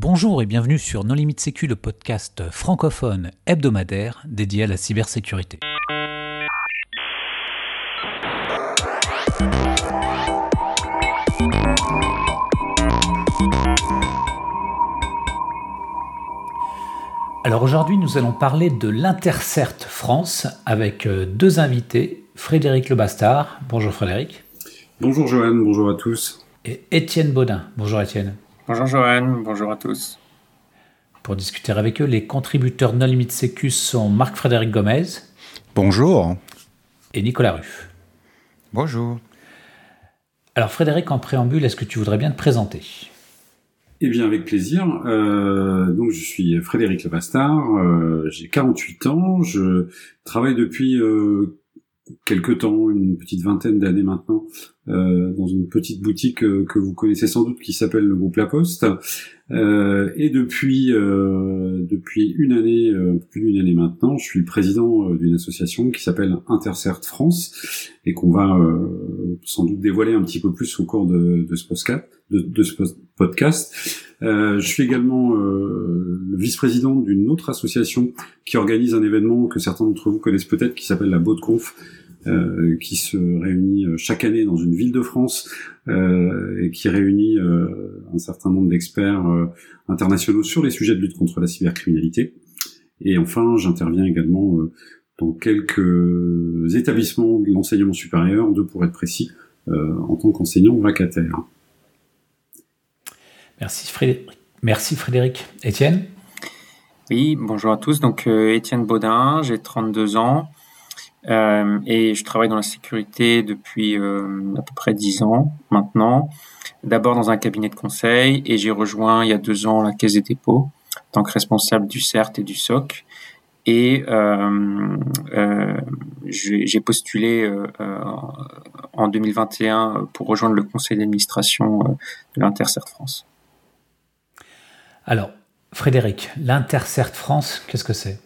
Bonjour et bienvenue sur Non Limite Sécu, le podcast francophone hebdomadaire dédié à la cybersécurité. Alors aujourd'hui, nous allons parler de l'Intercert France avec euh, deux invités, Frédéric Lebastard. Bonjour Frédéric. Bonjour Johan, bonjour à tous. Et Étienne Baudin. Bonjour Étienne. Bonjour Johan, bonjour à tous. Pour discuter avec eux, les contributeurs Non Limite Sécu sont Marc-Frédéric Gomez. Bonjour. Et Nicolas Ruff. Bonjour. Alors Frédéric, en préambule, est-ce que tu voudrais bien te présenter? Eh bien, avec plaisir. Euh, donc, je suis Frédéric Lebastard, euh, j'ai 48 ans, je travaille depuis euh, quelques temps, une petite vingtaine d'années maintenant, euh, dans une petite boutique euh, que vous connaissez sans doute qui s'appelle le groupe La Poste. Euh, et depuis euh, depuis une année, plus d'une année maintenant, je suis président d'une association qui s'appelle Intercert France et qu'on va sans doute dévoiler un petit peu plus au cours de, de ce podcast. Podcast. je suis également le vice-président d'une autre association qui organise un événement que certains d'entre vous connaissent peut-être, qui s'appelle la Conf, euh, qui se réunit euh, chaque année dans une ville de France euh, et qui réunit un certain nombre d'experts internationaux sur les sujets de lutte contre la cybercriminalité. Et enfin, j'interviens également dans quelques établissements de l'enseignement supérieur, deux pour être précis, en tant qu'enseignant vacataire. Merci Frédéric. Merci Frédéric. Étienne? Oui, bonjour à tous. Donc Étienne Baudin, j'ai 32 ans. Euh, et je travaille dans la sécurité depuis euh, à peu près dix ans maintenant. D'abord dans un cabinet de conseil et j'ai rejoint il y a deux ans la Caisse des dépôts tant que responsable du CERT et du SOC. Et euh, j'ai postulé en 2021 pour rejoindre le conseil d'administration de l'Intercert France. Alors, Frédéric, l'Intercert France, qu'est-ce que c'est?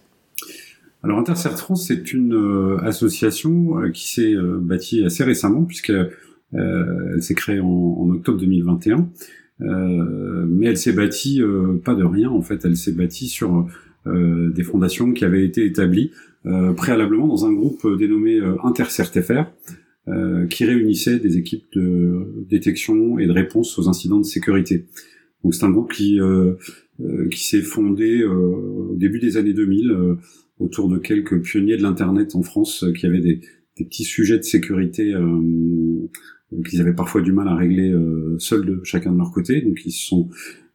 Alors Intercert France, c'est une euh, association euh, qui s'est euh, bâtie assez récemment, puisque elle s'est créée en, octobre 2021. mais elle s'est bâtie pas de rien, en fait, elle s'est bâtie sur des fondations qui avaient été établies préalablement dans un groupe dénommé InterCertFR, qui réunissait des équipes de détection et de réponse aux incidents de sécurité. Donc c'est un groupe qui qui s'est fondé au début des années 2000 autour de quelques pionniers de l'internet en France euh, qui avaient des, petits sujets de sécurité euh, qu'ils avaient parfois du mal à régler euh, seuls de chacun de leur côté. Donc ils se sont,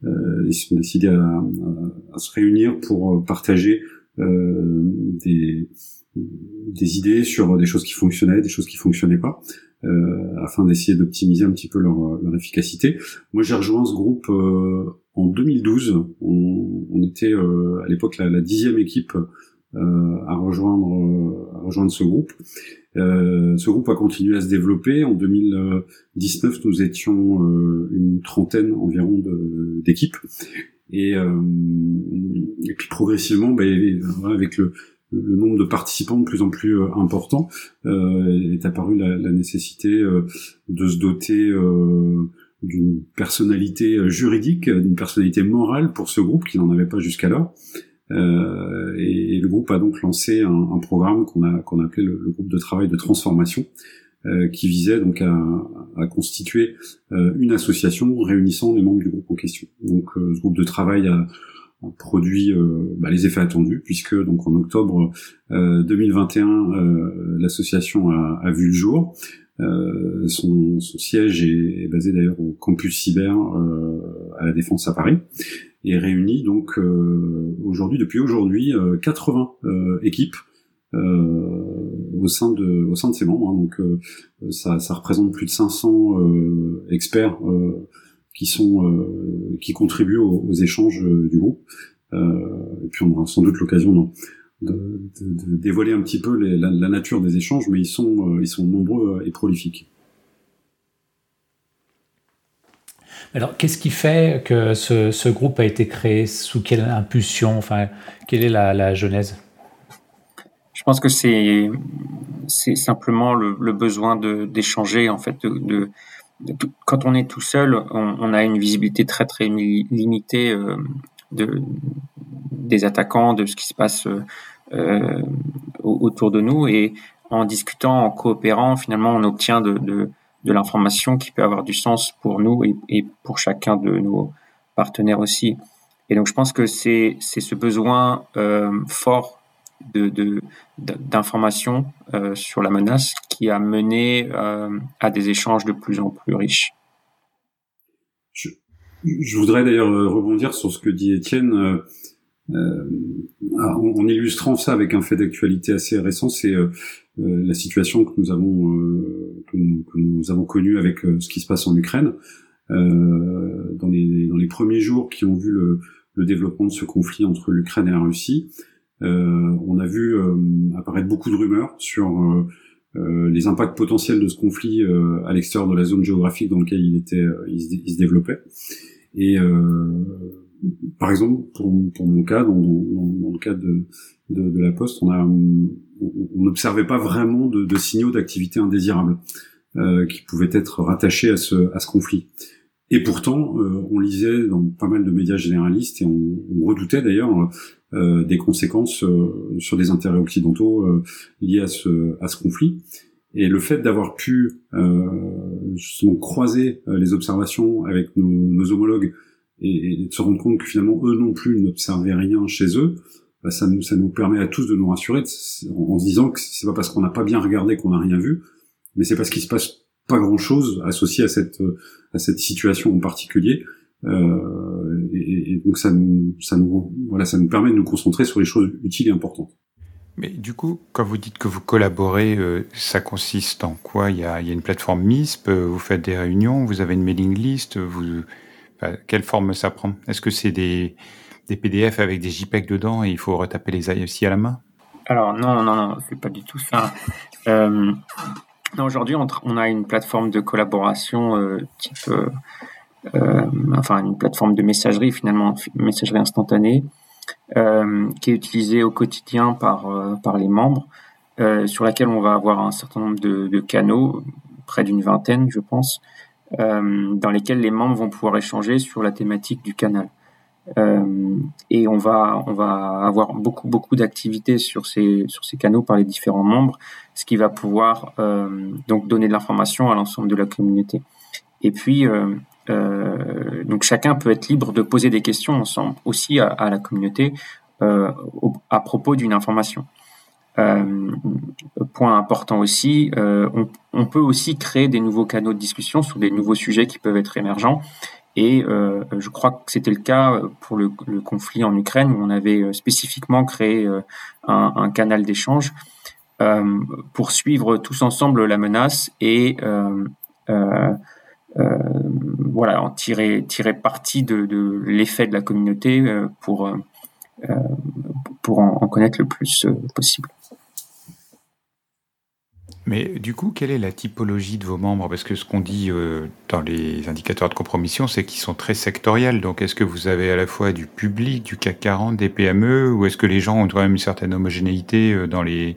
ils sont décidés à, se réunir pour partager des, des idées sur des choses qui fonctionnaient, des choses qui fonctionnaient pas, afin d'essayer d'optimiser un petit peu leur, leur efficacité. Moi j'ai rejoint ce groupe en 2012. On, on était à l'époque la, dixième équipe euh, à rejoindre euh, à rejoindre ce groupe. Euh, ce groupe a continué à se développer. En 2019, nous étions une trentaine environ d'équipes. Et, et puis progressivement, ben, avec le, le nombre de participants de plus en plus important, euh, est apparue la, la nécessité de se doter d'une personnalité juridique, d'une personnalité morale pour ce groupe qui n'en avait pas jusqu'alors. Euh, et, le groupe a donc lancé un, un programme qu'on a qu'on appelé le, groupe de travail de transformation, euh, qui visait donc à, à constituer euh, une association réunissant les membres du groupe en question. Donc euh, ce groupe de travail a, produit bah, les effets attendus puisque donc en octobre 2021 l'association a, a, vu le jour. Son, son, siège est, est basé d'ailleurs au campus cyber à la Défense à Paris et réunit donc euh, aujourd'hui, depuis aujourd'hui, 80 euh, euh, équipes au sein de au sein de ses membres. Hein. donc ça, ça représente plus de 500 experts qui sont qui contribuent aux, échanges du groupe. et puis on aura sans doute l'occasion de, de, dévoiler un petit peu la, la, nature des échanges, mais ils sont ils sont nombreux et prolifiques. Alors, qu'est-ce qui fait que ce, groupe a été créé? Sous quelle impulsion? Enfin, quelle est la, genèse? Je pense que c'est simplement le, besoin d'échanger, en fait, quand on est tout seul, on, a une visibilité très très limitée de, des attaquants, de ce qui se passe autour de nous. Et en discutant, en coopérant, finalement, on obtient de, de l'information qui peut avoir du sens pour nous et, pour chacun de nos partenaires aussi. Et donc, je pense que c'est ce besoin euh, fort de d'informations euh, sur la menace qui a mené euh, à des échanges de plus en plus riches. Je, je voudrais d'ailleurs rebondir sur ce que dit Étienne. Euh, euh en, illustrant ça avec un fait d'actualité assez récent, c'est euh, la situation que nous avons que nous, que, nous, avons connue avec ce qui se passe en Ukraine. dans les dans les premiers jours qui ont vu le, le développement de ce conflit entre l'Ukraine et la Russie. Euh, on a vu euh, apparaître beaucoup de rumeurs sur euh, les impacts potentiels de ce conflit à l'extérieur de la zone géographique dans laquelle il était, il se, développait. Et par exemple, pour, mon cas, dans, le cas de, la Poste, on n'observait pas vraiment de, signaux d'activité indésirable euh, qui pouvaient être rattachés à ce, conflit. Et pourtant, euh, on lisait dans pas mal de médias généralistes et on, redoutait d'ailleurs euh, des conséquences sur des intérêts occidentaux liés à ce, conflit. Et le fait d'avoir pu justement croiser les observations avec nos homologues et, et, de se rendre compte que finalement eux non plus n'observaient rien chez eux, bah ça, nous, ça nous permet à tous de nous rassurer en, se disant que c'est pas parce qu'on n'a pas bien regardé qu'on n'a rien vu, mais c'est parce qu'il se passe pas grand chose associé à cette à cette situation en particulier. Euh, et, et, donc ça nous, ça nous, voilà, ça nous permet de nous concentrer sur les choses utiles et importantes. Mais du coup, quand vous dites que vous collaborez, euh, ça consiste en quoi? Il y, a, il y, a, une plateforme MISP, euh, vous faites des réunions, vous avez une mailing list, vous, enfin, quelle forme ça prend? Est-ce que c'est des, PDF avec des JPEG dedans et il faut retaper les IFC à la main? Alors non, non, non, c'est pas du tout ça. Euh, Aujourd'hui, on, a une plateforme de collaboration euh, type, euh, euh, enfin une plateforme de messagerie finalement, messagerie instantanée, qui est utilisée au quotidien par par les membres, sur laquelle on va avoir un certain nombre de, de canaux, près d'une vingtaine, je pense, dans lesquels les membres vont pouvoir échanger sur la thématique du canal. Euh, et on va, on va avoir beaucoup, beaucoup d'activités sur ces, sur ces canaux par les différents membres, ce qui va pouvoir euh, donc donner de l'information à l'ensemble de la communauté. Et puis, euh, euh donc chacun peut être libre de poser des questions ensemble aussi à, la communauté euh, à propos d'une information. Euh, point important aussi, on, on, peut aussi créer des nouveaux canaux de discussion sur des nouveaux sujets qui peuvent être émergents et euh, je crois que c'était le cas pour le, le, conflit en Ukraine où on avait euh, spécifiquement créé euh, un, un canal d'échange euh, pour suivre tous ensemble la menace et euh, euh, voilà en tirer tirer parti de, de l'effet de la communauté pour pour en, connaître le plus possible. Mais du coup, quelle est la typologie de vos membres? Parce que ce qu'on dit euh, dans les indicateurs de compromission, c'est qu'ils sont très sectoriels. Donc, est-ce que vous avez à la fois du public, du CAC 40, des PME, ou est-ce que les gens ont quand même une certaine homogénéité euh, dans les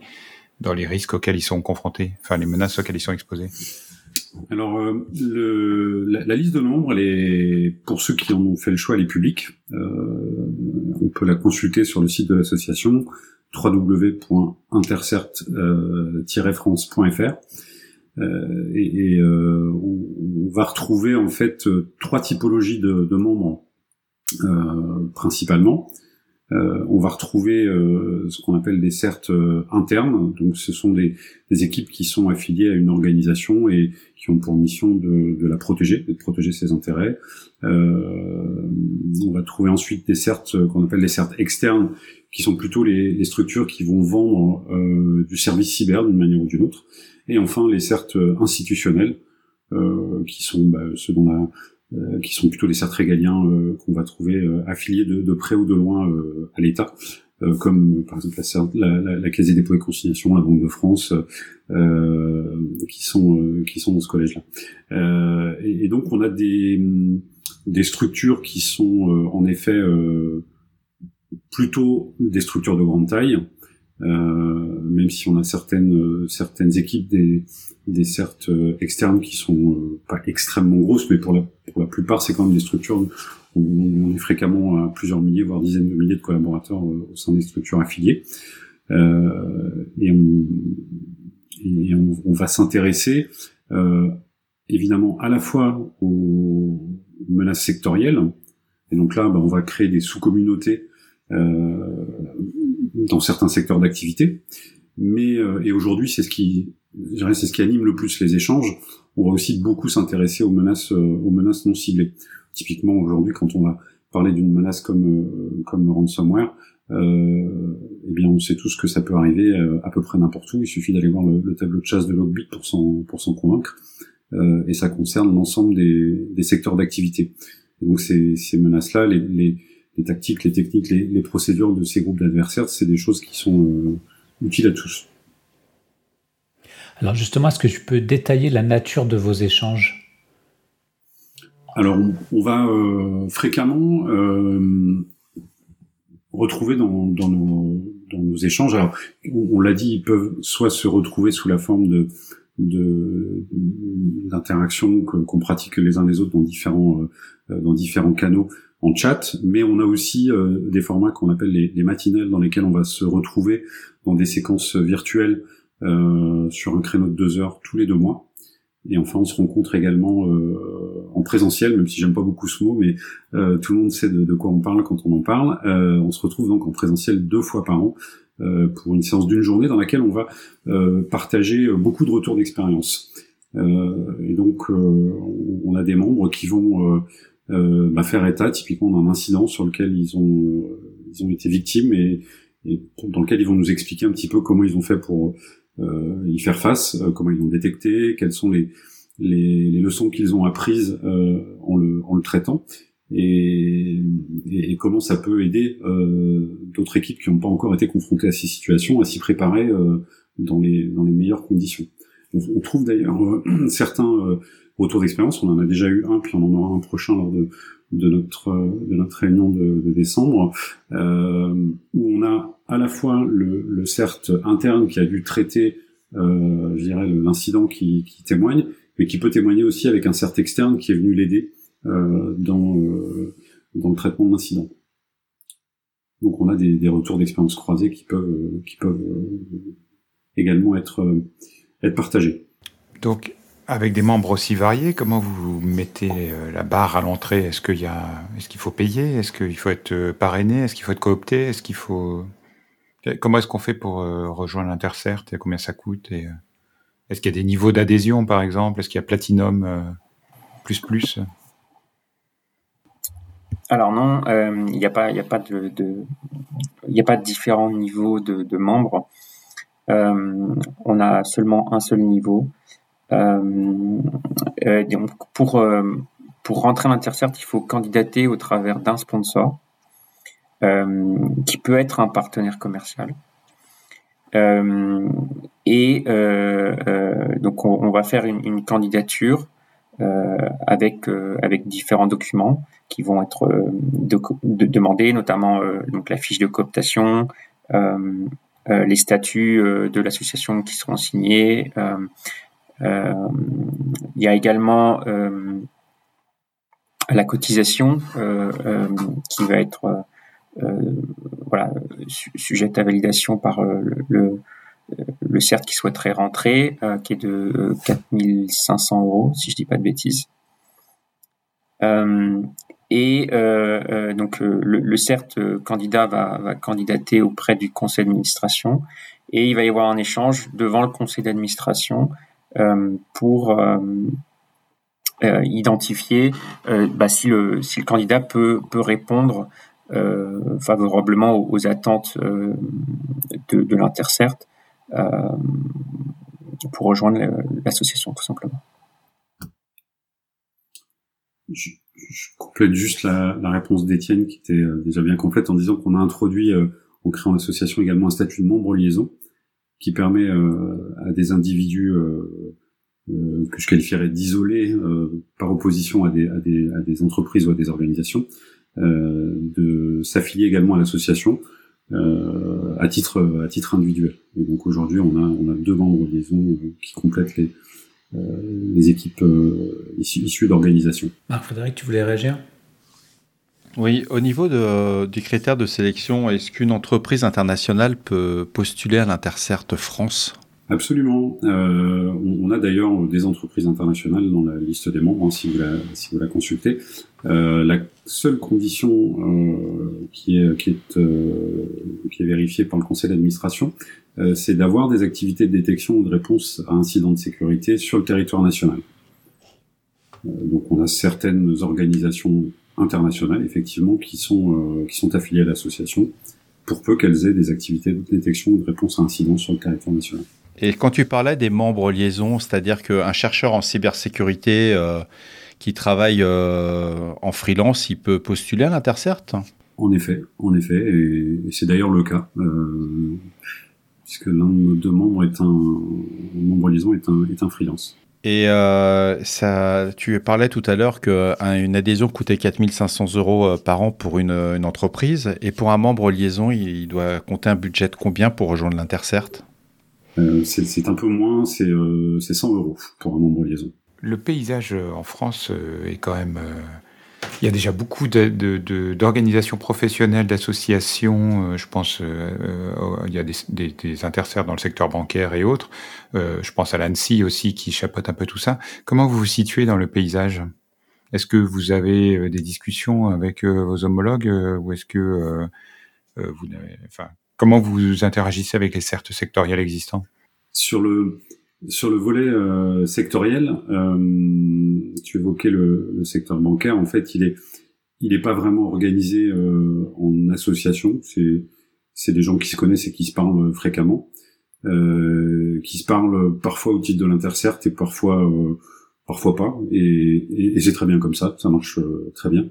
dans les risques auxquels ils sont confrontés, enfin les menaces auxquelles ils sont exposés? Alors, euh, le, la, liste de membres, elle est, pour ceux qui en ont fait le choix, elle est publique. Euh, on peut la consulter sur le site de l'association www.intercert-france.fr euh, et, et euh, on, va retrouver en fait trois typologies de, de membres euh, principalement. Euh, on va retrouver euh, ce qu'on appelle des certes internes, donc ce sont des, des, équipes qui sont affiliées à une organisation et qui ont pour mission de, de la protéger, de protéger ses intérêts. Euh, on va trouver ensuite des certes qu'on appelle des certes externes, qui sont plutôt les, les structures qui vont vendre euh, du service cyber d'une manière ou d'une autre. Et enfin les certes institutionnels, euh, qui sont bah, ceux dont la, euh, qui sont plutôt les certes régaliens euh, qu'on va trouver euh, affiliés de, de, près ou de loin à l'État, comme par exemple la, la, la, Caisse des dépôts et consignations, la Banque de France, qui sont qui sont dans ce collège-là. Et, et, donc on a des des structures qui sont en effet plutôt des structures de grande taille, même si on a certaines certaines équipes des des certes externes qui sont pas extrêmement grosses, mais pour la pour la plupart c'est quand même des structures où on est fréquemment à plusieurs milliers voire dizaines de milliers de collaborateurs au sein des structures affiliées. Et on et on, va s'intéresser euh, évidemment à la fois aux menaces sectorielles, et donc là, bah, on va créer des sous-communautés euh, dans certains secteurs d'activité. Mais euh, et aujourd'hui, c'est ce qui, c'est ce qui anime le plus les échanges. On va aussi beaucoup s'intéresser aux menaces, aux menaces non ciblées. Typiquement aujourd'hui, quand on va parler d'une menace comme comme le ransomware, euh, eh bien on sait tous que ça peut arriver euh, à peu près n'importe où. Il suffit d'aller voir le, tableau de chasse de Logbit pour s'en pour s'en convaincre. Euh, et ça concerne l'ensemble des, des secteurs d'activité. Donc ces, ces menaces-là, les, les, les, tactiques, les techniques, les, les, procédures de ces groupes d'adversaires, c'est des choses qui sont euh, utiles à tous. Alors justement, est-ce que tu peux détailler la nature de vos échanges? Alors, on, on va euh, fréquemment euh, retrouver dans, dans, nos, dans nos échanges. Alors, on, l'a dit, ils peuvent soit se retrouver sous la forme de d'interactions qu'on pratique les uns les autres dans différents euh, dans différents canaux en chat, mais on a aussi euh, des formats qu'on appelle les, les, dans lesquels on va se retrouver dans des séquences virtuelles euh, sur un créneau de deux heures tous les deux mois. Et enfin, on se rencontre également euh, en présentiel, même si j'aime pas beaucoup ce mot, mais euh, tout le monde sait de, quoi on parle quand on en parle. Euh, on se retrouve donc en présentiel deux fois par an pour une séance d'une journée dans laquelle on va partager beaucoup de retours d'expérience. et donc, on a des membres qui vont bah, faire état typiquement d'un incident sur lequel ils ont ils ont été victimes et, et dans lequel ils vont nous expliquer un petit peu comment ils ont fait pour euh, y faire face, euh, comment ils l'ont détecté, quelles sont les, les, les leçons qu'ils ont apprises euh, en, le, en le traitant. Et, et, comment ça peut aider euh, d'autres équipes qui n'ont pas encore été confrontées à ces situations à s'y préparer euh, dans, les, dans les meilleures conditions. On, on trouve d'ailleurs certains retours d'expérience, on en a déjà eu un, puis on en aura un prochain lors de, notre de notre réunion de, décembre, euh, où on a à la fois le, le CERT interne qui a dû traiter, euh, je dirais, l'incident qui, témoigne, mais qui peut témoigner aussi avec un CERT externe qui est venu l'aider euh, dans dans le traitement de l'incident. Donc on a des, des retours d'expérience croisés qui peuvent qui peuvent également être être partagés. Donc avec des membres aussi variés, comment vous mettez euh, la barre à l'entrée? Est-ce qu'il faut payer? Est-ce qu'il faut être euh, parrainé? Est-ce qu'il faut être coopté? Faut Comment est-ce qu'on fait pour euh, rejoindre l'Intercert? Combien ça coûte? Est-ce qu'il y a des niveaux d'adhésion, par exemple? Est-ce qu'il y a Platinum plus plus? Alors non, il n'y a pas, de, de différents niveaux de membres. on a seulement un seul niveau. Euh, euh, pour euh, pour rentrer à l'Intercert, il faut candidater au travers d'un sponsor qui peut être un partenaire commercial. et donc on, va faire une, candidature avec avec différents documents qui vont être demandés, notamment donc la fiche de cooptation, les statuts de l'association qui seront signés, il y a également euh, la cotisation euh, qui va être voilà, sujette à validation par le, le CERT qui souhaiterait rentrer, qui est de 4500 euros, si je dis pas de bêtises. et donc le, CERT candidat va, va, candidater auprès du conseil d'administration et il va y avoir un échange devant le conseil d'administration euh, pour euh, euh, identifier bah, si, le, si le candidat peut, peut répondre favorablement aux, attentes de, de l'Intercert pour rejoindre l'association tout simplement. Je, complète juste la, la réponse d'Étienne qui était déjà bien complète en disant qu'on a introduit en créant l'association également un statut de membre liaison qui permet euh, à des individus euh, euh, que je qualifierais d'isolés par opposition à des, entreprises ou à des organisations de s'affilier également à l'association à titre individuel. Et donc aujourd'hui, on a deux membres liaison qui complètent les équipes issues, d'organisation. Marc Frédéric, tu voulais réagir? Oui, au niveau de, du critère de sélection, est-ce qu'une entreprise internationale peut postuler à l'Intercert France? Absolument. Euh, on, a d'ailleurs des entreprises internationales dans la liste des membres, hein, si, vous la, si vous la consultez. Euh, la seule condition euh, qui, est, qui, est, euh, qui est vérifiée par le conseil d'administration, euh, c'est d'avoir des activités de détection ou de réponse à incidents de sécurité sur le territoire national. Euh, donc on a certaines organisations internationales, effectivement, qui sont, qui sont affiliées à l'association, pour peu qu'elles aient des activités de détection ou de réponse à incidents sur le territoire national. Et quand tu parlais des membres liaison, c'est-à-dire qu'un chercheur en cybersécurité euh, qui travaille euh, en freelance, il peut postuler à l'Intercert? En effet, en effet, et, c'est d'ailleurs le cas, euh, puisque l'un de nos deux membres est un, membre liaison est un, est un freelance. Et ça, tu parlais tout à l'heure qu'une adhésion coûtait 4500 euros par an pour une, une, entreprise. Et pour un membre liaison, il doit compter un budget de combien pour rejoindre l'Intercert? Euh, c'est un peu moins, c'est 100 euh, euros pour un membre liaison. Le paysage euh, en France est quand même... Il y a déjà beaucoup d'organisations professionnelles, d'associations. je pense, il y a des, des, dans le secteur bancaire et autres. je pense à l'ANSI aussi qui chapeaute un peu tout ça. Comment vous vous situez dans le paysage? Est-ce que vous avez des discussions avec vos homologues ou est-ce que vous n'avez, enfin, Comment vous interagissez avec les certes sectoriels existants? Sur le sur le volet euh, sectoriel, euh, tu évoquais le, le, secteur bancaire. En fait, il est il n'est pas vraiment organisé euh, en association. C'est c'est des gens qui se connaissent et qui se parlent fréquemment, euh, qui se parlent parfois au titre de l'intercert et parfois euh, parfois pas. Et, et, c'est très bien comme ça. Ça marche euh, très bien.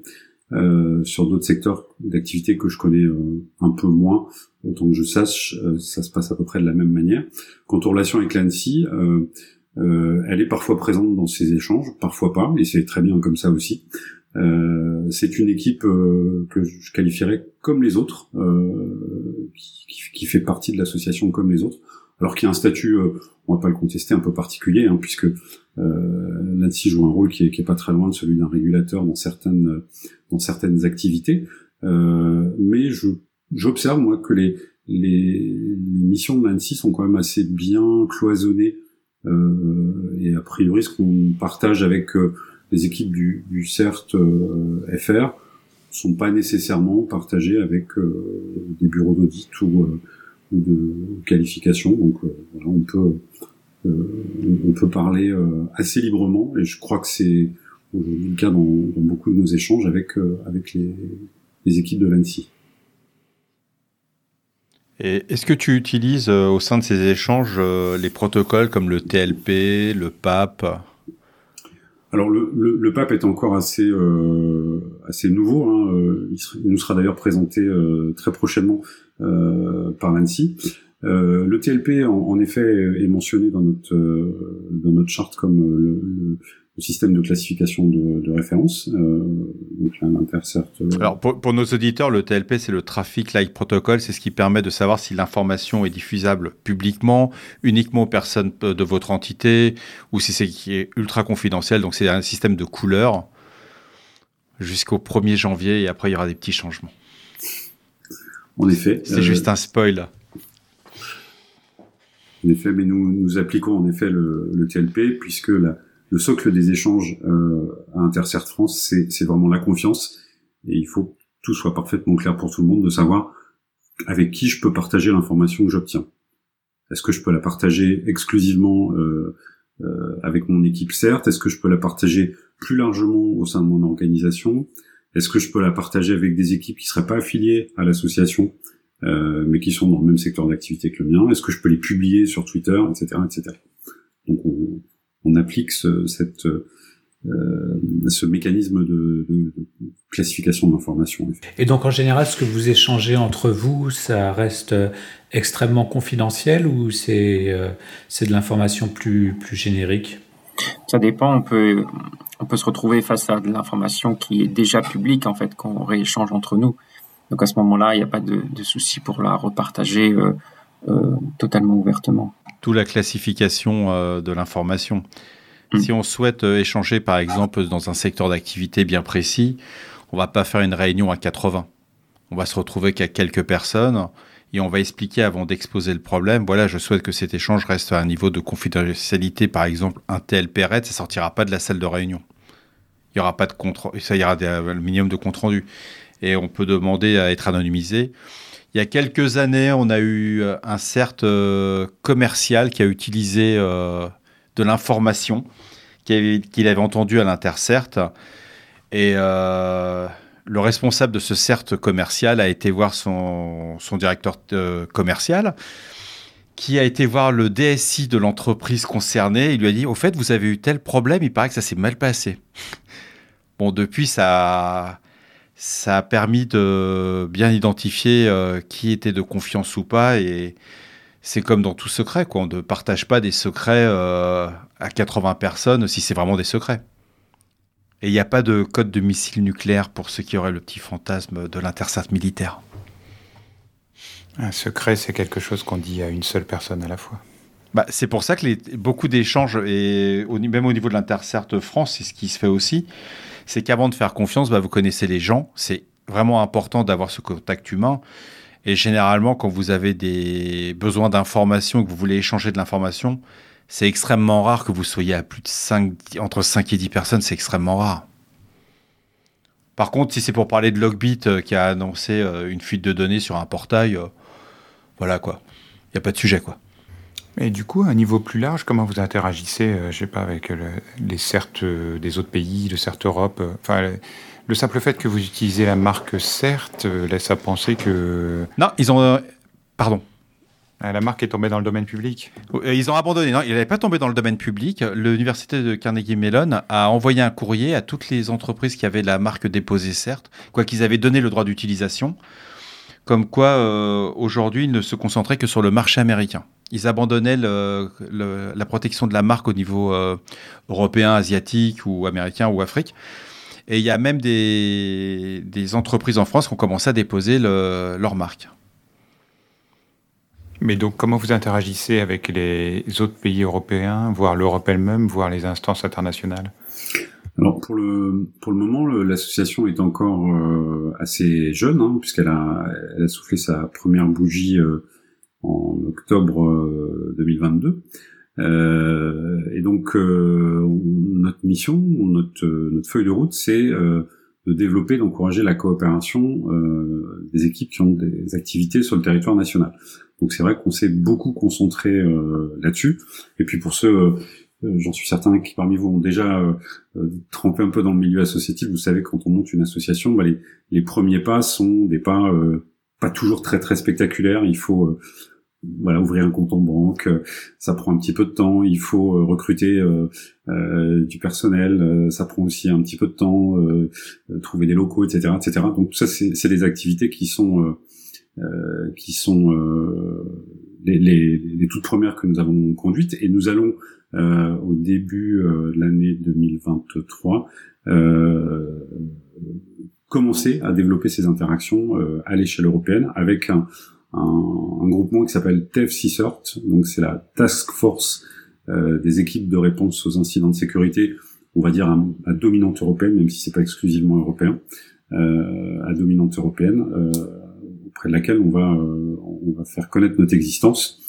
Euh, sur d'autres secteurs d'activité que je connais euh, un peu moins, autant que je sache, euh, ça se passe à peu près de la même manière. Quant aux relations avec l'ANSI, elle est parfois présente dans ces échanges, parfois pas, et c'est très bien comme ça aussi. c'est une équipe que je qualifierais comme les autres, qui, qui, fait partie de l'association comme les autres, alors qu'il y a un statut, on va pas le contester, un peu particulier, hein, puisque euh, L'ANSI joue un rôle qui est, qui est, pas très loin de celui d'un régulateur dans certaines dans certaines activités, euh, mais j'observe moi que les, les, les missions de l'ANSI sont quand même assez bien cloisonnées euh, et a priori ce qu'on partage avec euh, les équipes du, du CERT euh, FR sont pas nécessairement partagés avec euh, des bureaux d'audit ou, de qualification. Donc voilà, on peut euh, on peut parler euh, assez librement et je crois que c'est aujourd'hui le cas dans, beaucoup de nos échanges avec, euh, avec les, équipes de l'ANSI. Est-ce que tu utilises au sein de ces échanges les protocoles comme le TLP, le PAP Alors le, le, PAP est encore assez assez nouveau. Hein. Il, nous sera d'ailleurs présenté très prochainement par l'ANSI. Euh, le TLP, en, effet, est mentionné dans notre euh, dans notre charte comme euh, le, système de classification de, référence. donc Alors pour, pour, nos auditeurs, le TLP, c'est le Traffic Light Protocol. C'est ce qui permet de savoir si l'information est diffusable publiquement, uniquement aux personnes de votre entité, ou si c'est est ultra confidentiel. Donc c'est un système de couleurs jusqu'au 1er janvier, et après il y aura des petits changements. En effet. C'est juste un spoil. En effet, mais nous, nous appliquons en effet le, le TLP puisque la, le socle des échanges euh, à Intercert France, c'est vraiment la confiance et il faut que tout soit parfaitement clair pour tout le monde de savoir avec qui je peux partager l'information que j'obtiens. Est-ce que je peux la partager exclusivement euh, euh, avec mon équipe CERT Est-ce que je peux la partager plus largement au sein de mon organisation? Est-ce que je peux la partager avec des équipes qui seraient pas affiliées à l'association euh, mais qui sont dans le même secteur d'activité que le mien? Est-ce que je peux les publier sur Twitter, etc., etc. Donc on, on applique ce, cette, euh, ce mécanisme de, de, de classification d'informations. Et donc en général, ce que vous échangez entre vous, ça reste extrêmement confidentiel ou c'est euh, c'est de l'information plus plus générique? Ça dépend. On peut on peut se retrouver face à de l'information qui est déjà publique en fait qu'on rééchange entre nous. Donc à ce moment-là, il n'y a pas de, de, souci pour la repartager totalement ouvertement. Tout la classification de l'information. Mm. Si on souhaite échanger, par exemple, dans un secteur d'activité bien précis, on va pas faire une réunion à 80. On va se retrouver qu'à quelques personnes et on va expliquer avant d'exposer le problème. Voilà, je souhaite que cet échange reste à un niveau de confidentialité, par exemple un TLP RED, ça sortira pas de la salle de réunion. Il y aura pas de contrôle, ça ira le minimum de compte rendu. Et on peut demander à être anonymisé. Il y a quelques années, on a eu euh, un CERT euh, commercial qui a utilisé euh, de l'information qu'il avait entendu à l'Intercert. Et le responsable de ce CERT commercial a été voir son, directeur euh, commercial, qui a été voir le DSI de l'entreprise concernée. Il lui a dit, au fait, vous avez eu tel problème, il paraît que ça s'est mal passé. Bon, depuis, ça, a permis de bien identifier euh, qui était de confiance ou pas. Et c'est comme dans tout secret, quoi. On ne partage pas des secrets euh, à 80 personnes si c'est vraiment des secrets. Et il n'y a pas de code de missile nucléaire pour ceux qui auraient le petit fantasme de l'intersat militaire. Un secret, c'est quelque chose qu'on dit à une seule personne à la fois. Bah, c'est pour ça que les, beaucoup d'échanges, et même au niveau de l'Intersert France, c'est ce qui se fait aussi, c'est qu'avant de faire confiance, bah, vous connaissez les gens. C'est vraiment important d'avoir ce contact humain. Et généralement, quand vous avez des besoins d'information, que vous voulez échanger de l'information, c'est extrêmement rare que vous soyez à plus de 5, entre 5 et 10 personnes, c'est extrêmement rare. Par contre, si c'est pour parler de Logbit euh, qui a annoncé euh, une fuite de données sur un portail, euh, voilà quoi. Il n'y a pas de sujet quoi. Et du coup, à un niveau plus large, comment vous interagissez, je sais pas, avec les CERT des autres pays, le CERT Europe Enfin, le simple fait que vous utilisez la marque CERT laisse à penser que. Non, ils ont. Pardon. Ah, la marque est tombée dans le domaine public euh, Ils ont abandonné. Non, il n'avait pas tombé dans le domaine public. L'université de Carnegie Mellon a envoyé un courrier à toutes les entreprises qui avaient la marque déposée, certes, quoi qu'ils avaient donné le droit d'utilisation, comme quoi euh, aujourd'hui ils ne se concentraient que sur le marché américain. Ils abandonnaient la protection de la marque au niveau euh, européen, asiatique ou américain ou Afrique. Et il y a même des, entreprises en France qui ont commencé à déposer leur marque. Mais donc, comment vous interagissez avec les autres pays européens, voire l'Europe elle-même, voire les instances internationales? Alors pour le pour le moment, l'association est encore euh, assez jeune, hein, puisqu'elle a elle a soufflé sa première bougie euh, en octobre 2022. Euh, et donc notre mission, notre notre feuille de route, c'est de développer, d'encourager la coopération des équipes qui ont des activités sur le territoire national. Donc c'est vrai qu'on s'est beaucoup concentré euh, là-dessus. Et puis pour ceux, euh, j'en suis certain qui parmi vous ont déjà euh, trempé un peu dans le milieu associatif, vous savez quand on monte une association, bah, les, premiers pas sont des pas pas toujours très très spectaculaires. Il faut voilà, ouvrir un compte en banque, ça prend un petit peu de temps. Il faut recruter du personnel, ça prend aussi un petit peu de temps, trouver des locaux, etc., etc. Donc ça, c'est des activités qui sont euh, qui sont euh, les, les, les, toutes premières que nous avons conduites. Et nous allons euh, au début de l'année 2023 commencer à développer ces interactions à l'échelle européenne avec un, un, un groupement qui s'appelle TEF donc c'est la Task Force euh, des équipes de réponse aux incidents de sécurité, on va dire à, à dominante européenne, même si c'est pas exclusivement européen, euh, à dominante européenne, euh, auprès de laquelle on va, euh, on va faire connaître notre existence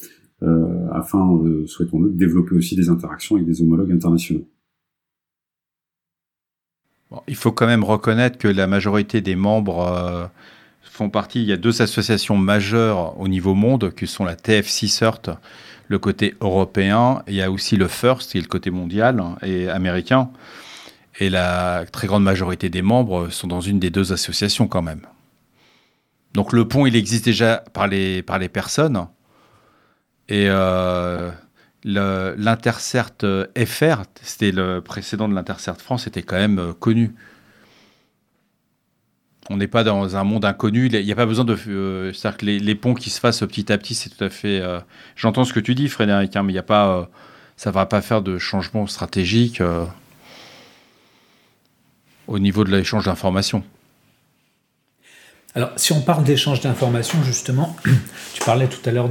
euh, afin, euh, souhaitons-le, de développer aussi des interactions avec des homologues internationaux. il faut quand même reconnaître que la majorité des membres font partie. Il y a deux associations majeures au niveau monde, qui sont la TFC CERT, le côté européen, il y a aussi le FIRST, qui est le côté mondial et américain. Et la très grande majorité des membres sont dans une des deux associations quand même. Donc le pont, il existe déjà par les, personnes. Et euh, l'Intercert FR, c'était le précédent de l'Intercert France, était quand même euh, connu. On n'est pas dans un monde inconnu. Il n'y a pas besoin de. Euh, c'est-à-dire que les, ponts qui se fassent petit à petit, c'est tout à fait. J'entends ce que tu dis, Frédéric, hein, mais il n'y a pas. ça ne va pas faire de changement stratégique au niveau de l'échange d'informations. Alors, si on parle d'échange d'informations, justement, tu parlais tout à l'heure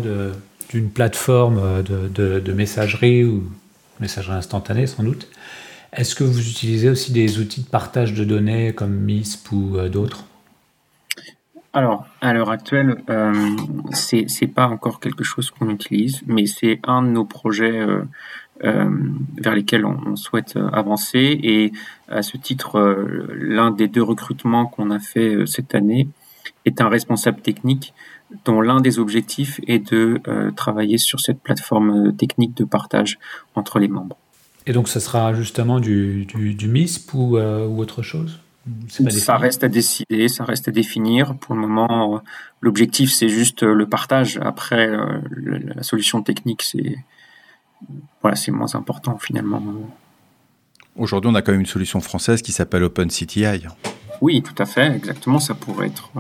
d'une plateforme de, de, messagerie ou messagerie instantanée, sans doute. Est-ce que vous utilisez aussi des outils de partage de données comme MISP ou euh, d'autres? Alors, à l'heure actuelle, euh, c'est pas encore quelque chose qu'on utilise, mais c'est un de nos projets euh, euh, vers lesquels on, souhaite avancer. Et à ce titre, l'un des deux recrutements qu'on a fait cette année est un responsable technique dont l'un des objectifs est de travailler sur cette plateforme technique de partage entre les membres. Et donc, ce sera justement du, du, MISP ou, ou autre chose? Ça reste à décider, ça reste à définir. Pour le moment, euh, l'objectif c'est juste euh, le partage. Après, euh, la solution technique c'est voilà, c'est moins important finalement. Aujourd'hui, on a quand même une solution française qui s'appelle OpenCTI. Oui, tout à fait, exactement. Ça pourrait être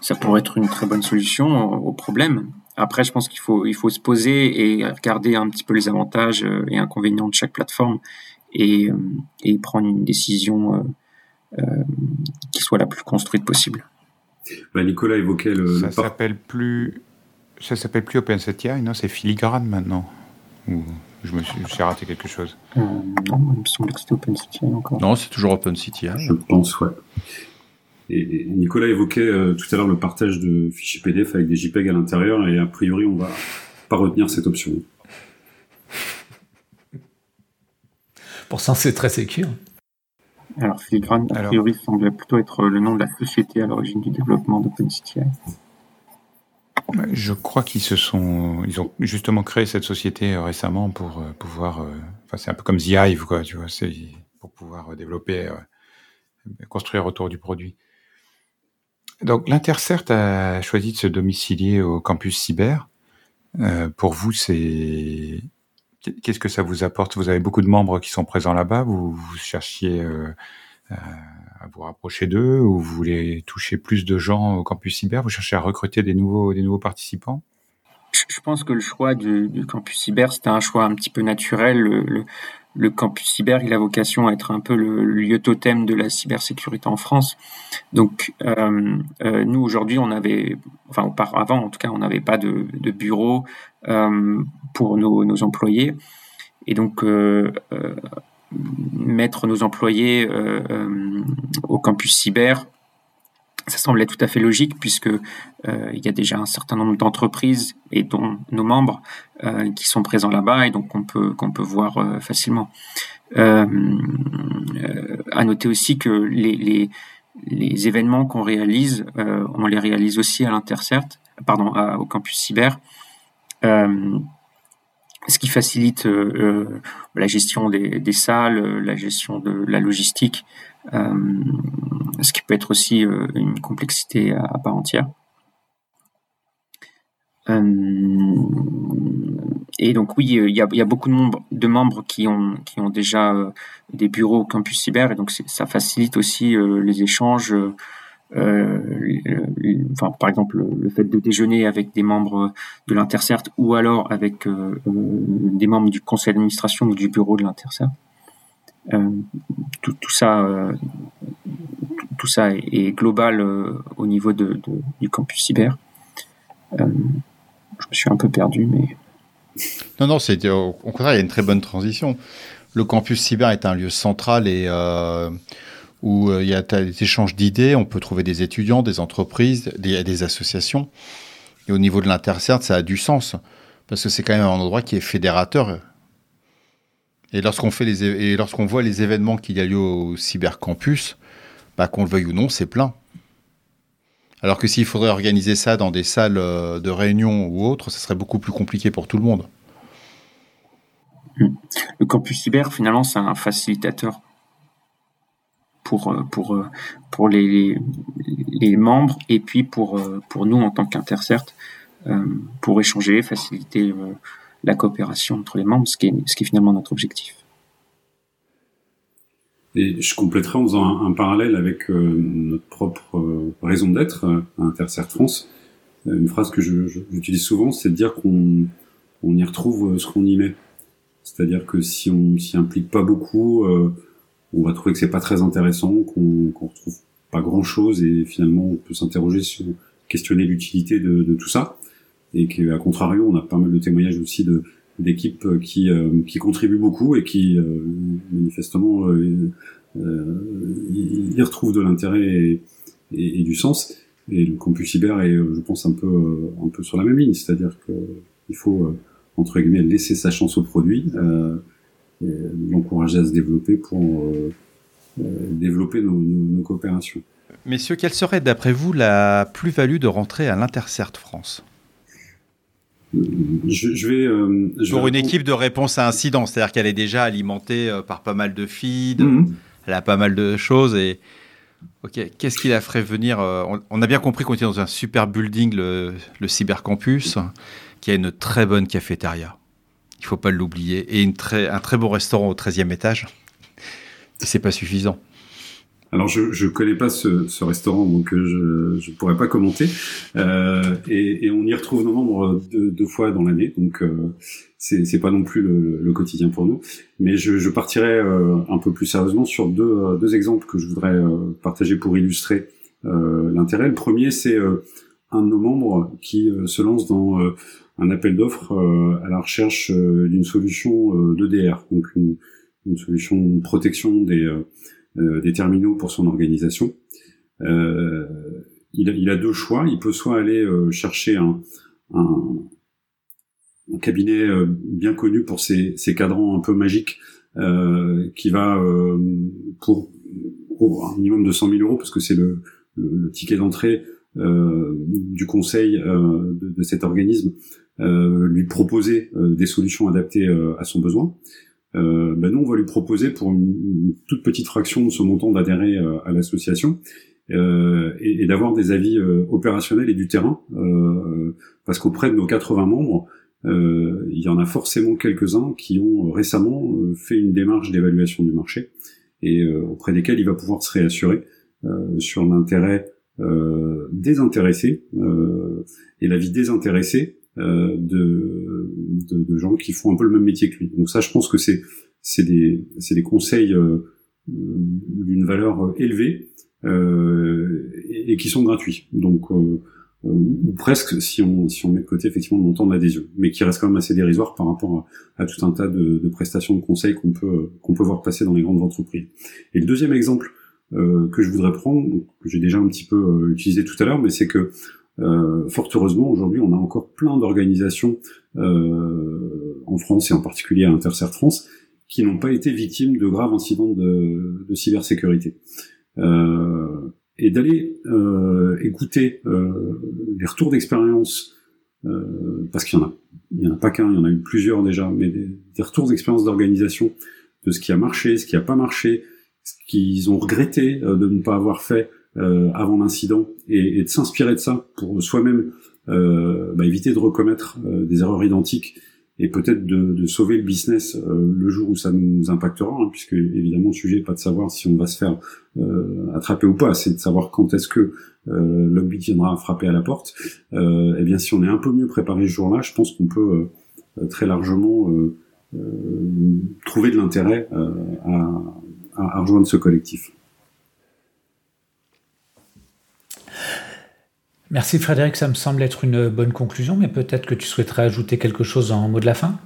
ça pourrait être une très bonne solution au problème. Après, je pense qu'il faut il faut se poser et regarder un petit peu les avantages et inconvénients de chaque plateforme et, et prendre une décision euh, qui soit la plus construite possible. Bah, Nicolas évoquait le. Ça s'appelle plus. Ça s'appelle plus OpenCTI, non C'est Filigrane maintenant. Ou je me suis, raté quelque chose. Euh, non, il me semble que c'était OpenCTI encore. Non, c'est toujours OpenCTI. Je pense, ouais. Et, Nicolas évoquait euh, tout à l'heure le partage de fichiers PDF avec des JPEG à l'intérieur, et a priori, on va pas retenir cette option. Pour ça, c'est très sécure. Alors, Filigrane, a priori, semblait plutôt être le nom de la société à l'origine du développement d'OpenCTI. Je crois qu'ils se sont, ils ont justement créé cette société euh, récemment pour euh, pouvoir, euh, enfin c'est un peu comme The Hive quoi, tu vois, c'est pour pouvoir développer, construire autour du produit. Donc l'Intercert a choisi de se domicilier au campus cyber. pour vous, c'est Qu'est-ce que ça vous apporte? Vous avez beaucoup de membres qui sont présents là-bas. Vous, cherchiez euh, à vous rapprocher d'eux ou vous voulez toucher plus de gens au campus cyber? Vous cherchez à recruter des nouveaux, des nouveaux participants? Je pense que le choix du, campus cyber, c'était un choix un petit peu naturel. Le, campus cyber, il a vocation à être un peu le, lieu totem de la cybersécurité en France. Donc, euh, euh, nous, aujourd'hui, on avait, enfin, auparavant, en tout cas, on n'avait pas de, bureau euh, pour nos, nos, employés. Et donc, mettre nos employés au campus cyber, ça semblait tout à fait logique puisque euh, il y a déjà un certain nombre d'entreprises et dont nos membres euh, qui sont présents là-bas et donc qu'on peut qu'on peut voir euh, facilement. à noter aussi que les, les événements qu'on réalise, on les réalise aussi à l'Intercert, pardon, au campus cyber ce qui facilite la gestion des, salles, la gestion de la logistique, euh, ce qui peut être aussi euh, une complexité à, part entière. Euh, et donc oui, il y a, beaucoup de, membres qui ont, qui ont déjà des bureaux au campus cyber, et donc ça facilite aussi les échanges. Enfin, par exemple, le fait de déjeuner avec des membres de l'Intercert ou alors avec des membres du conseil d'administration ou du bureau de l'Intercert. Euh, tout, ça, euh, tout, ça est, global euh, au niveau du campus cyber. je me suis un peu perdu, mais. Non, non, c'est au contraire, il y a une très bonne transition. Le campus cyber est un lieu central et où il y a des échanges d'idées. On peut trouver des étudiants, des entreprises, des, associations. Et au niveau de l'intercert, ça a du sens parce que c'est quand même un endroit qui est fédérateur. Et lorsqu'on fait voit les événements qu'il y a lieu au cybercampus, bah, qu'on le veuille ou non, c'est plein. Alors que s'il faudrait organiser ça dans des salles euh, de réunion ou autres, ça serait beaucoup plus compliqué pour tout le monde. Le campus cyber, finalement, c'est un facilitateur pour, euh, pour, euh, pour les, membres et puis pour, pour nous en tant qu'intercert, pour échanger, faciliter la coopération entre les membres, ce qui est, ce qui finalement notre objectif. Et je compléterai en faisant un, parallèle avec euh, notre propre euh, raison d'être euh, à Intercert France. Une phrase que j'utilise souvent, c'est de dire qu'on on y retrouve ce qu'on y met. C'est-à-dire que si on s'y implique pas beaucoup, on va trouver que c'est pas très intéressant, qu'on retrouve pas grand chose et finalement on peut s'interroger sur questionner l'utilité de, de, tout ça. Et qu'à contrario on a pas mal de témoignages aussi de d'équipes qui qui contribuent beaucoup et qui manifestement y, retrouvent de l'intérêt et, et, du sens. Et le campus cyber est je pense un peu un peu sur la même ligne. C'est-à-dire que il faut entre guillemets laisser sa chance au produit l'encourager à se développer pour euh, développer nos, coopérations. Messieurs, quelle serait d'après vous la plus-value de rentrer à l'Intercert France? Je, vais, euh, pour une équipe de réponse à incident, c'est-à-dire qu'elle est déjà alimentée euh, par pas mal de feeds, mhm. elle a pas mal de choses et ok, qu'est-ce qui la ferait venir on, a bien compris qu'on était dans un super building, le, le cybercampus, qui a une très bonne cafétéria. Il faut pas l'oublier. Et une très, un très beau restaurant au 13e étage. C'est pas suffisant. Alors je je connais pas ce, ce restaurant donc euh, je je pourrais pas commenter. Euh, et, et, on y retrouve nos membres deux, deux fois dans l'année. Donc euh, c'est c'est pas non plus le, le, quotidien pour nous. Mais je, je partirai euh, un peu plus sérieusement sur deux euh, deux exemples que je voudrais partager pour illustrer l'intérêt. Le premier c'est un de nos membres qui se lance dans un appel d'offres à la recherche d'une solution d'EDR donc une une solution de protection des, euh, euh, des terminaux pour son organisation. Euh, il a, il, a, deux choix. Il peut soit aller chercher un, un, un, cabinet bien connu pour ses, ses cadrans un peu magiques qui va pour, un minimum de 100 000 euros parce que c'est le, le, ticket d'entrée euh, du conseil euh, de, de, cet organisme, euh, lui proposer des solutions adaptées à son besoin. Euh, ben nous on va lui proposer pour une, toute petite fraction de ce montant d'adhérer euh, à l'association euh, et, d'avoir des avis euh, opérationnels et du terrain, euh, parce qu'auprès de nos 80 membres, il y en a forcément quelques-uns qui ont récemment fait une démarche d'évaluation du marché et auprès desquels il va pouvoir se réassurer sur l'intérêt désintéressé et l'avis désintéressé euh, de, de, de, gens qui font un peu le même métier que lui. Donc ça, je pense que c'est des des conseils euh, d'une valeur élevée euh, et, et, qui sont gratuits. Donc euh, ou presque si on si on met de côté effectivement le montant de l'adhésion, mais qui reste quand même assez dérisoire par rapport à, à tout un tas de, de prestations de conseils qu'on peut qu'on peut voir passer dans les grandes entreprises. Et le deuxième exemple euh, que je voudrais prendre, que j'ai déjà un petit peu utilisé tout à l'heure, mais c'est que euh, fort heureusement, aujourd'hui, on a encore plein d'organisations euh, en France et en particulier à Intercert France qui n'ont pas été victimes de graves incidents de, de cybersécurité. Euh, et d'aller euh, écouter euh, les retours d'expérience, euh, parce qu'il y en a, il y en a pas qu'un, il y en a eu plusieurs déjà, mais des, retours d'expérience d'organisation de ce qui a marché, ce qui a pas marché, ce qu'ils ont regretté de ne pas avoir fait, euh, avant l'incident et, et, de s'inspirer de ça pour soi-même euh, bah, éviter de recommettre euh, des erreurs identiques et peut-être de, de, sauver le business euh, le jour où ça nous impactera, hein, puisque évidemment le sujet n'est pas de savoir si on va se faire euh, attraper ou pas, c'est de savoir quand est-ce que euh, viendra frapper à la porte. et eh bien si on est un peu mieux préparé ce jour-là, je pense qu'on peut très largement trouver de l'intérêt à, à rejoindre ce collectif. Merci Frédéric, ça me semble être une bonne conclusion, mais peut-être que tu souhaiterais ajouter quelque chose en mot de la fin?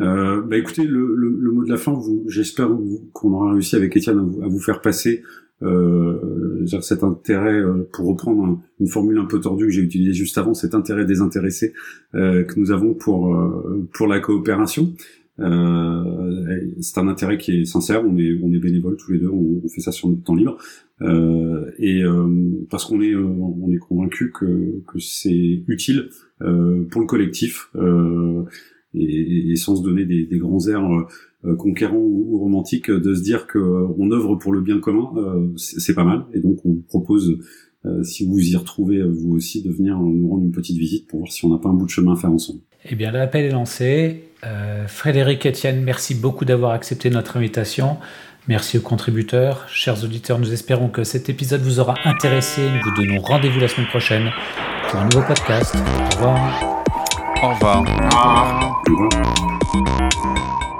Euh, bah écoutez, le, mot de la fin, j'espère qu'on aura réussi avec Étienne à vous, faire passer euh, cet intérêt, euh, pour reprendre une formule un peu tordue que j'ai utilisée juste avant, cet intérêt désintéressé euh, que nous avons pour pour la coopération. Euh, c'est un intérêt qui est sincère. On est on est bénévoles tous les deux. On, on fait ça sur notre temps libre euh, et euh, parce qu'on est on est convaincu que que c'est utile pour le collectif et, et, sans se donner des, des grands airs conquérants ou, romantiques, de se dire que on œuvre pour le bien commun, c'est pas mal. Et donc on propose si vous y retrouvez vous aussi, de venir nous rendre une petite visite pour voir si on n'a pas un bout de chemin à faire ensemble. Eh bien, l'appel est lancé. Euh, Frédéric Etienne, merci beaucoup d'avoir accepté notre invitation. Merci aux contributeurs. Chers auditeurs, nous espérons que cet épisode vous aura intéressé. Nous vous donnons rendez-vous la semaine prochaine pour un nouveau podcast. Au revoir. Au revoir. Au revoir. Au revoir.